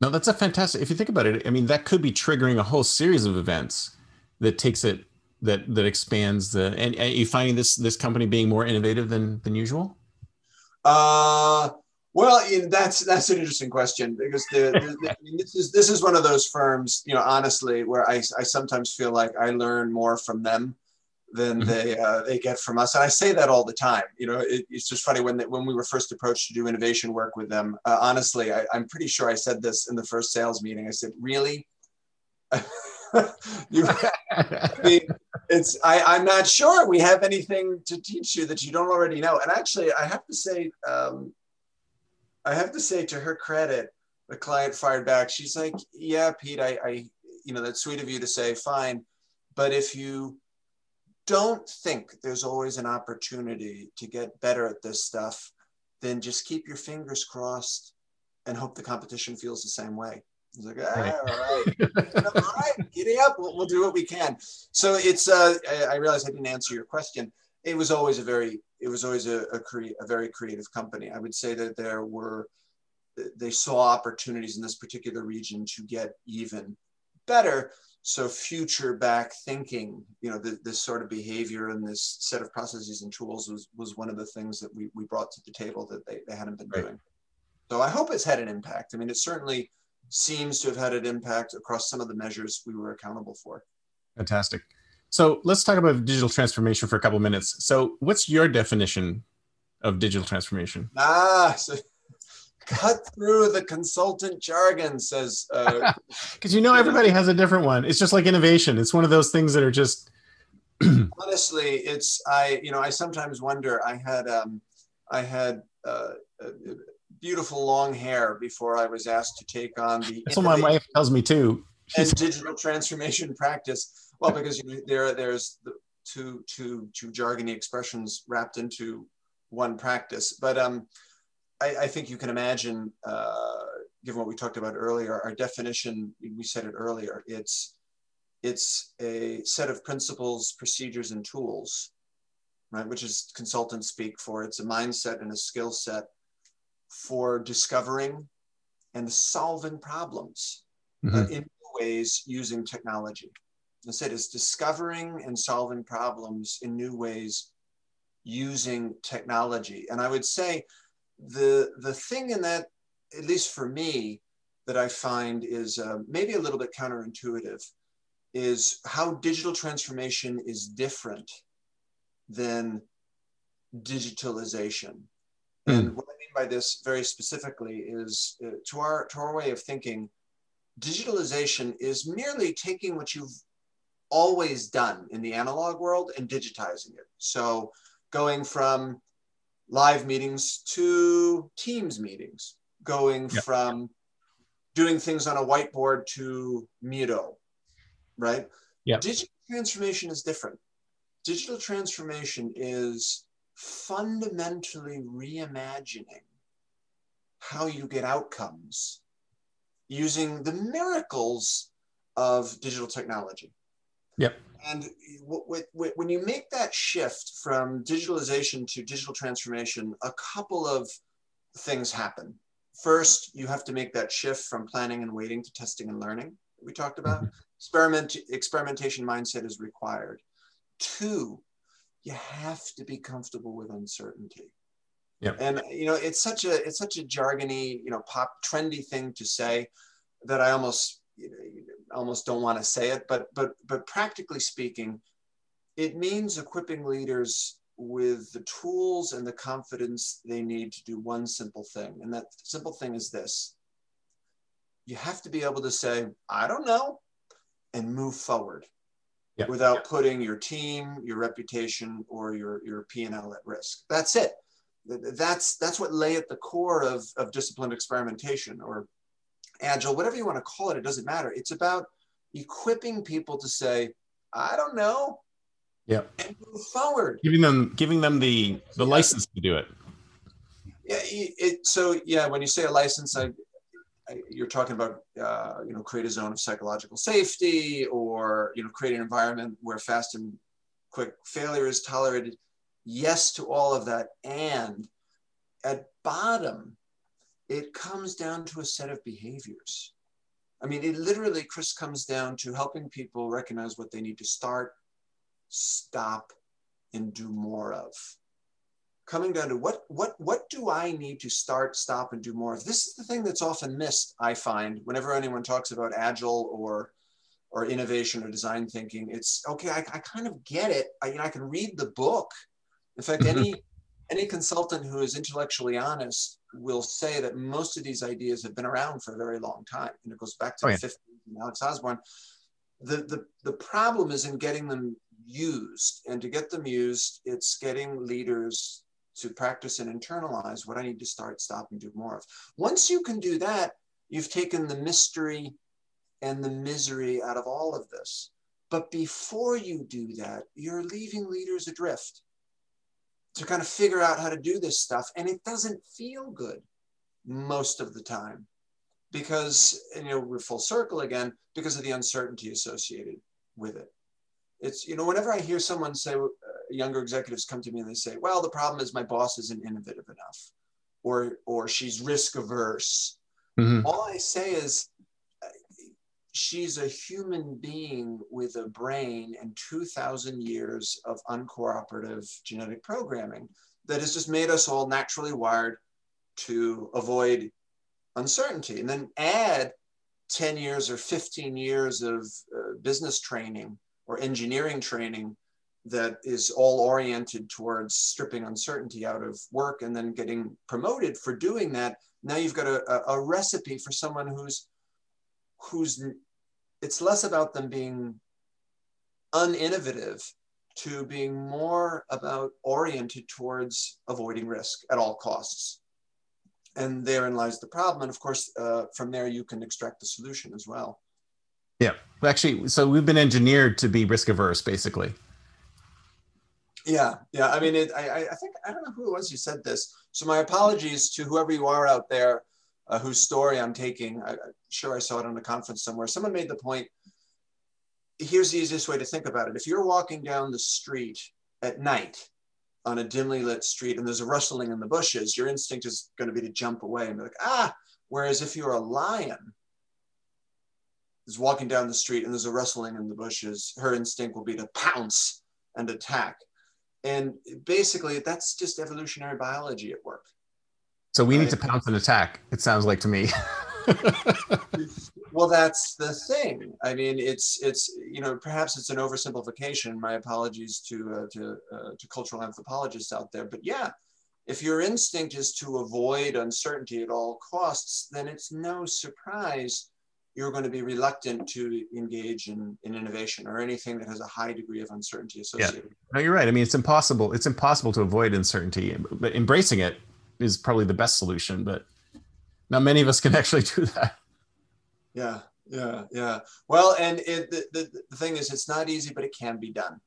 Speaker 3: No, that's a fantastic. If you think about it, I mean, that could be triggering a whole series of events that takes it that that expands the. And, and you finding this this company being more innovative than than usual?
Speaker 2: Uh, well, that's that's an interesting question because the, the, the- I mean, this is this is one of those firms, you know, honestly, where I, I sometimes feel like I learn more from them than
Speaker 3: Mhm.
Speaker 2: they uh, they get from us, and I say that all the time. You know, it, it's just funny when they, when we were first approached to do innovation work with them. Uh, honestly, I, I'm pretty sure I said this in the first sales meeting. I said, "Really." *laughs* you, I mean, it's I, I'm not sure we have anything to teach you that you don't already know. And actually, I have to say, um, I have to say to her credit, the client fired back. She's like, "Yeah, Pete, I, I, you know, that's sweet of you to say, fine, but if you don't think there's always an opportunity to get better at this stuff, then just keep your fingers crossed and hope the competition feels the same way." I was like, "Ah,
Speaker 3: Right.
Speaker 2: all right all right, giddy up. We'll, we'll do what we can. So it's. Uh, I, I realize I didn't answer your question. It was always a very. It was always a a, crea- a very creative company. I would say that there were. They saw opportunities in this particular region to get even better. So future back thinking, you know, th- this sort of behavior and this set of processes and tools was was one of the things that we we brought to the table that they, they hadn't been
Speaker 3: Right.
Speaker 2: doing. So I hope it's had an impact. I mean, it certainly seems to have had an impact across some of the measures we were accountable for.
Speaker 3: Fantastic. So let's talk about digital transformation for a couple minutes. So, what's your definition of digital transformation?
Speaker 2: Ah, so cut through the consultant jargon, says. Uh, *laughs*
Speaker 3: Because you know everybody has a different one. It's just like innovation. It's one of those things that are just *clears throat*
Speaker 2: honestly, it's I. You know, I sometimes wonder. I had um, I had uh, uh, beautiful long hair before I was asked to take on the
Speaker 3: that's what my wife tells me too.
Speaker 2: and digital transformation *laughs* practice. Well, because you know, there there's the two two two jargony expressions wrapped into one practice. But um, I, I think you can imagine, uh, given what we talked about earlier, our definition. We said it earlier. It's it's a set of principles, procedures, and tools, right? Which is consultant speak for. It's a mindset and a skill set for discovering and solving problems uh,
Speaker 3: Mhm.
Speaker 2: in new ways using technology. I said it's discovering and solving problems in new ways using technology. And I would say the the thing in that, at least for me, that I find is uh, maybe a little bit counterintuitive, is how digital transformation is different than digitalization. And what I mean by this very specifically is uh, to our to our way of thinking, digitalization is merely taking what you've always done in the analog world and digitizing it. So going from live meetings to Teams meetings, going
Speaker 3: Yeah.
Speaker 2: from doing things on a whiteboard to Miro, right?
Speaker 3: Yeah.
Speaker 2: Digital transformation is different. Digital transformation is fundamentally reimagining how you get outcomes using the miracles of digital technology.
Speaker 3: Yep.
Speaker 2: And when you make that shift from digitalization to digital transformation, a couple of things happen. First, you have to make that shift from planning and waiting to testing and learning. We talked about mm-hmm. experiment experimentation mindset is required. Two, you have to be comfortable with uncertainty.
Speaker 3: Yep.
Speaker 2: And you know, it's such a it's such a jargony, you know, pop trendy thing to say that I almost you know, almost don't want to say it, but but but practically speaking, it means equipping leaders with the tools and the confidence they need to do one simple thing. And that simple thing is this. You have to be able to say, I don't know, and move forward
Speaker 3: Yep.
Speaker 2: without putting your team, your reputation, or your, your P&L at risk. That's it. That's, that's what lay at the core of, of disciplined experimentation or agile, whatever you want to call it, it doesn't matter. It's about equipping people to say, I don't know,
Speaker 3: Yeah.
Speaker 2: and move forward.
Speaker 3: Giving them giving them the the license to do it.
Speaker 2: Yeah, it, so yeah, when you say a license, I you're talking about uh, you know create a zone of psychological safety, or you know create an environment where fast and quick failure is tolerated. Yes to all of that, and at bottom, it comes down to a set of behaviors. I mean, it literally, Chris, comes down to helping people recognize what they need to start, stop, and do more of coming down to what what what do I need to start, stop, and do more of? This is the thing that's often missed, I find, whenever anyone talks about agile or or innovation or design thinking. It's okay, I, I kind of get it. I, you know, I can read the book. In fact, *laughs* any any consultant who is intellectually honest will say that most of these ideas have been around for a very long time. And it goes back to oh, the yeah. 50s and Alex Osborn. The, the, the problem is in getting them used. And to get them used, it's getting leaders to practice and internalize what I need to start, stop, and do more of. Once you can do that, you've taken the mystery and the misery out of all of this. But before you do that, you're leaving leaders adrift to kind of figure out how to do this stuff. And it doesn't feel good most of the time because, you know, we're full circle again because of the uncertainty associated with it. It's, you know, whenever I hear someone say, younger executives come to me and they say, well, the problem is my boss isn't innovative enough or, or she's risk averse. Mm-hmm. All I say is she's a human being with a brain and 2000 years of uncooperative genetic programming that has just made us all naturally wired to avoid uncertainty and then add 10 years or 15 years of uh, business training or engineering training that is all oriented towards stripping uncertainty out of work and then getting promoted for doing that. Now you've got a, a recipe for someone who's who's it's less about them being uninnovative to being more about oriented towards avoiding risk at all costs. And therein lies the problem. And of course uh, from there you can extract the solution as well.
Speaker 3: Yeah. Actually so we've been engineered to be risk averse basically
Speaker 2: yeah, yeah. I mean, it, I, I think I don't know who it was who said this. So my apologies to whoever you are out there, uh, whose story I'm taking. I, am sure I saw it on a conference somewhere. Someone made the point. Here's the easiest way to think about it. If you're walking down the street at night on a dimly lit street and there's a rustling in the bushes, your instinct is going to be to jump away and be like, ah. Whereas if you're a lion, is walking down the street and there's a rustling in the bushes, her instinct will be to pounce and attack. And basically, that's just evolutionary biology at work.
Speaker 3: So we right? need to pounce and attack, it sounds like to me. *laughs*
Speaker 2: well, that's the thing. I mean, it's it's you know perhaps it's an oversimplification. My apologies to uh, to uh, to cultural anthropologists out there, but yeah, if your instinct is to avoid uncertainty at all costs, then it's no surprise you're going to be reluctant to engage in, in innovation or anything that has a high degree of uncertainty associated. Yeah.
Speaker 3: No, you're right. I mean, it's impossible. It's impossible to avoid uncertainty, but embracing it is probably the best solution. But not many of us can *laughs* actually do that.
Speaker 2: Yeah, yeah, yeah. Well, and it, the, the, the thing is, it's not easy, but it can be done.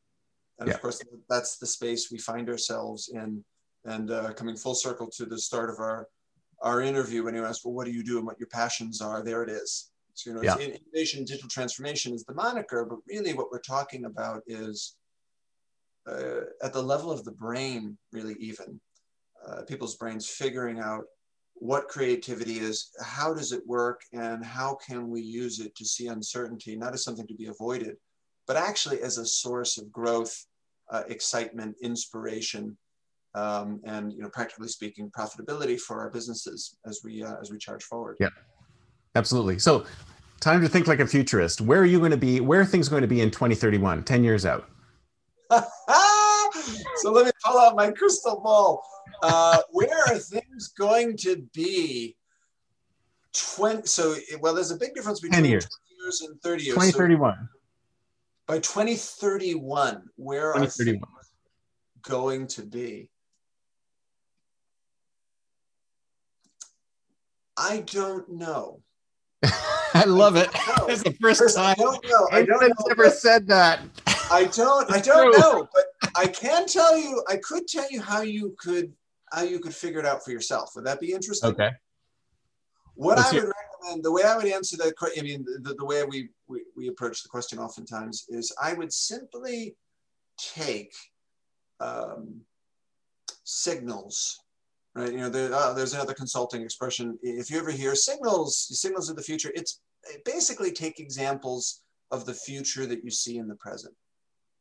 Speaker 2: And yeah. of course, that's the space we find ourselves in. And uh, coming full circle to the start of our our interview, when you asked, well, what do you do and what your passions are? There it is so, you know, yeah. innovation, digital transformation is the moniker, but really what we're talking about is uh, at the level of the brain, really even uh, people's brains figuring out what creativity is, how does it work, and how can we use it to see uncertainty, not as something to be avoided, but actually as a source of growth, uh, excitement, inspiration, um, and you know, practically speaking, profitability for our businesses as we uh, as we charge forward.
Speaker 3: Yeah, absolutely. So time to think like a futurist. Where are you going to be? Where are things going to be in 2031, 10 years out? *laughs*
Speaker 2: so let me pull out my crystal ball. Uh, where are things going to be 20? So, well, there's a big difference between
Speaker 3: 10 years.
Speaker 2: years and 30 years.
Speaker 3: 2031. So
Speaker 2: by 2031, where 2031. are things going to be? I don't know. *laughs*
Speaker 3: I love it. *laughs* It's the first time
Speaker 2: I don't know. I don't
Speaker 3: anyone's ever said that.
Speaker 2: I don't. I don't know, but I can tell you. I could tell you how you could how you could figure it out for yourself. Would that be interesting?
Speaker 3: Okay.
Speaker 2: What
Speaker 3: Let's
Speaker 2: I
Speaker 3: hear-
Speaker 2: would recommend, the way I would answer that, que- I mean, the, the way we, we we approach the question oftentimes is I would simply take um, signals, right? You know, there, uh, there's another consulting expression. If you ever hear signals, signals of the future, it's basically take examples of the future that you see in the present.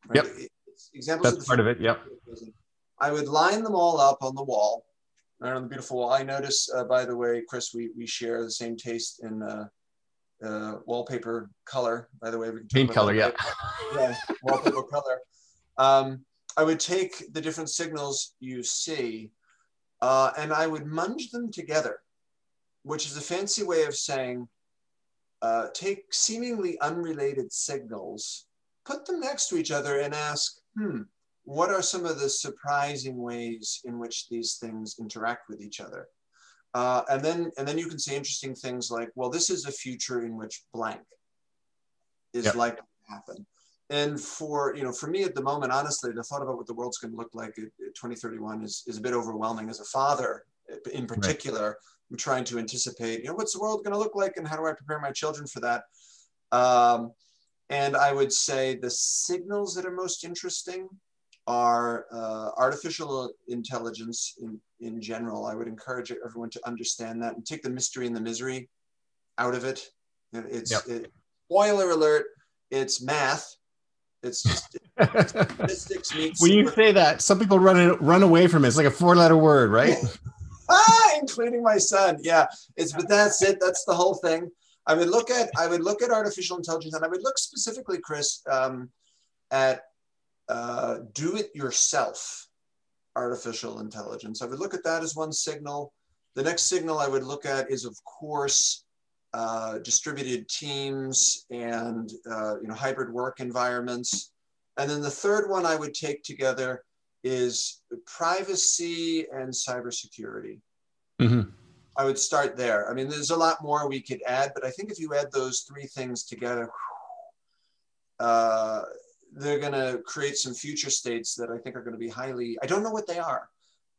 Speaker 2: Right?
Speaker 3: Yep.
Speaker 2: It's examples
Speaker 3: That's
Speaker 2: of the
Speaker 3: part of it. Yep.
Speaker 2: I would line them all up on the wall, right on the beautiful wall. I notice, uh, by the way, Chris, we, we share the same taste in uh, uh, wallpaper color. By the way, we can
Speaker 3: Paint color. Yeah.
Speaker 2: yeah, wallpaper *laughs* color. Um, I would take the different signals you see, uh, and I would munge them together, which is a fancy way of saying uh, take seemingly unrelated signals, put them next to each other, and ask, hmm, what are some of the surprising ways in which these things interact with each other? Uh, and then and then you can say interesting things like, well, this is a future in which blank is
Speaker 3: Yep.
Speaker 2: likely to happen. And for you know, for me at the moment, honestly, the thought about what the world's going to look like at, at 2031 is, is a bit overwhelming. As a father, in particular, I'm trying to anticipate, you know, what's the world going to look like, and how do I prepare my children for that? Um, and I would say the signals that are most interesting are uh, artificial intelligence in, in general. I would encourage everyone to understand that and take the mystery and the misery out of it. It- It's
Speaker 3: Yep.
Speaker 2: it, spoiler alert. It's math. It's just statistics *laughs* meets
Speaker 3: when you say that, some people run run away from it. It's like a four letter word, right?
Speaker 2: Ah, including my son. Yeah, it's but that's it. That's the whole thing. I would look at I would look at artificial intelligence, and I would look specifically, Chris, um, at uh, do it yourself artificial intelligence. I would look at that as one signal. The next signal I would look at is, of course, uh, distributed teams and uh, you know hybrid work environments. And then the third one I would take together is privacy and cybersecurity.
Speaker 3: hmm
Speaker 2: I would start there. I mean, there's a lot more we could add, but I think if you add those three things together, uh, they're going to create some future states that I think are going to be highly. I don't know what they are,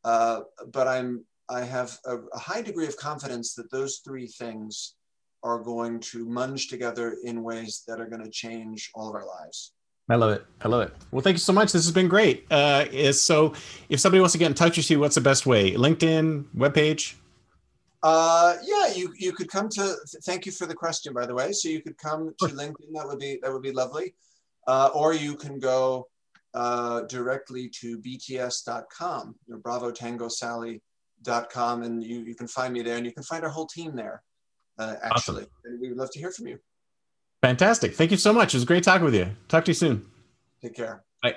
Speaker 2: uh, but I'm. I have a, a high degree of confidence that those three things are going to munge together in ways that are going to change all of our lives.
Speaker 3: I love it. I love it. Well, thank you so much. This has been great. Uh, is so if somebody wants to get in touch with you, what's the best way? LinkedIn, webpage?
Speaker 2: Uh, yeah, you you could come to. Thank you for the question, by the way. So you could come to LinkedIn. That would be that would be lovely. Uh, or you can go uh, directly to bts.com, or Bravo Tango Sally.com, and you you can find me there, and you can find our whole team there. Uh, actually, and we would love to hear from you.
Speaker 3: Fantastic. Thank you so much. It was great talking with you. Talk to you soon.
Speaker 2: Take care.
Speaker 3: Bye.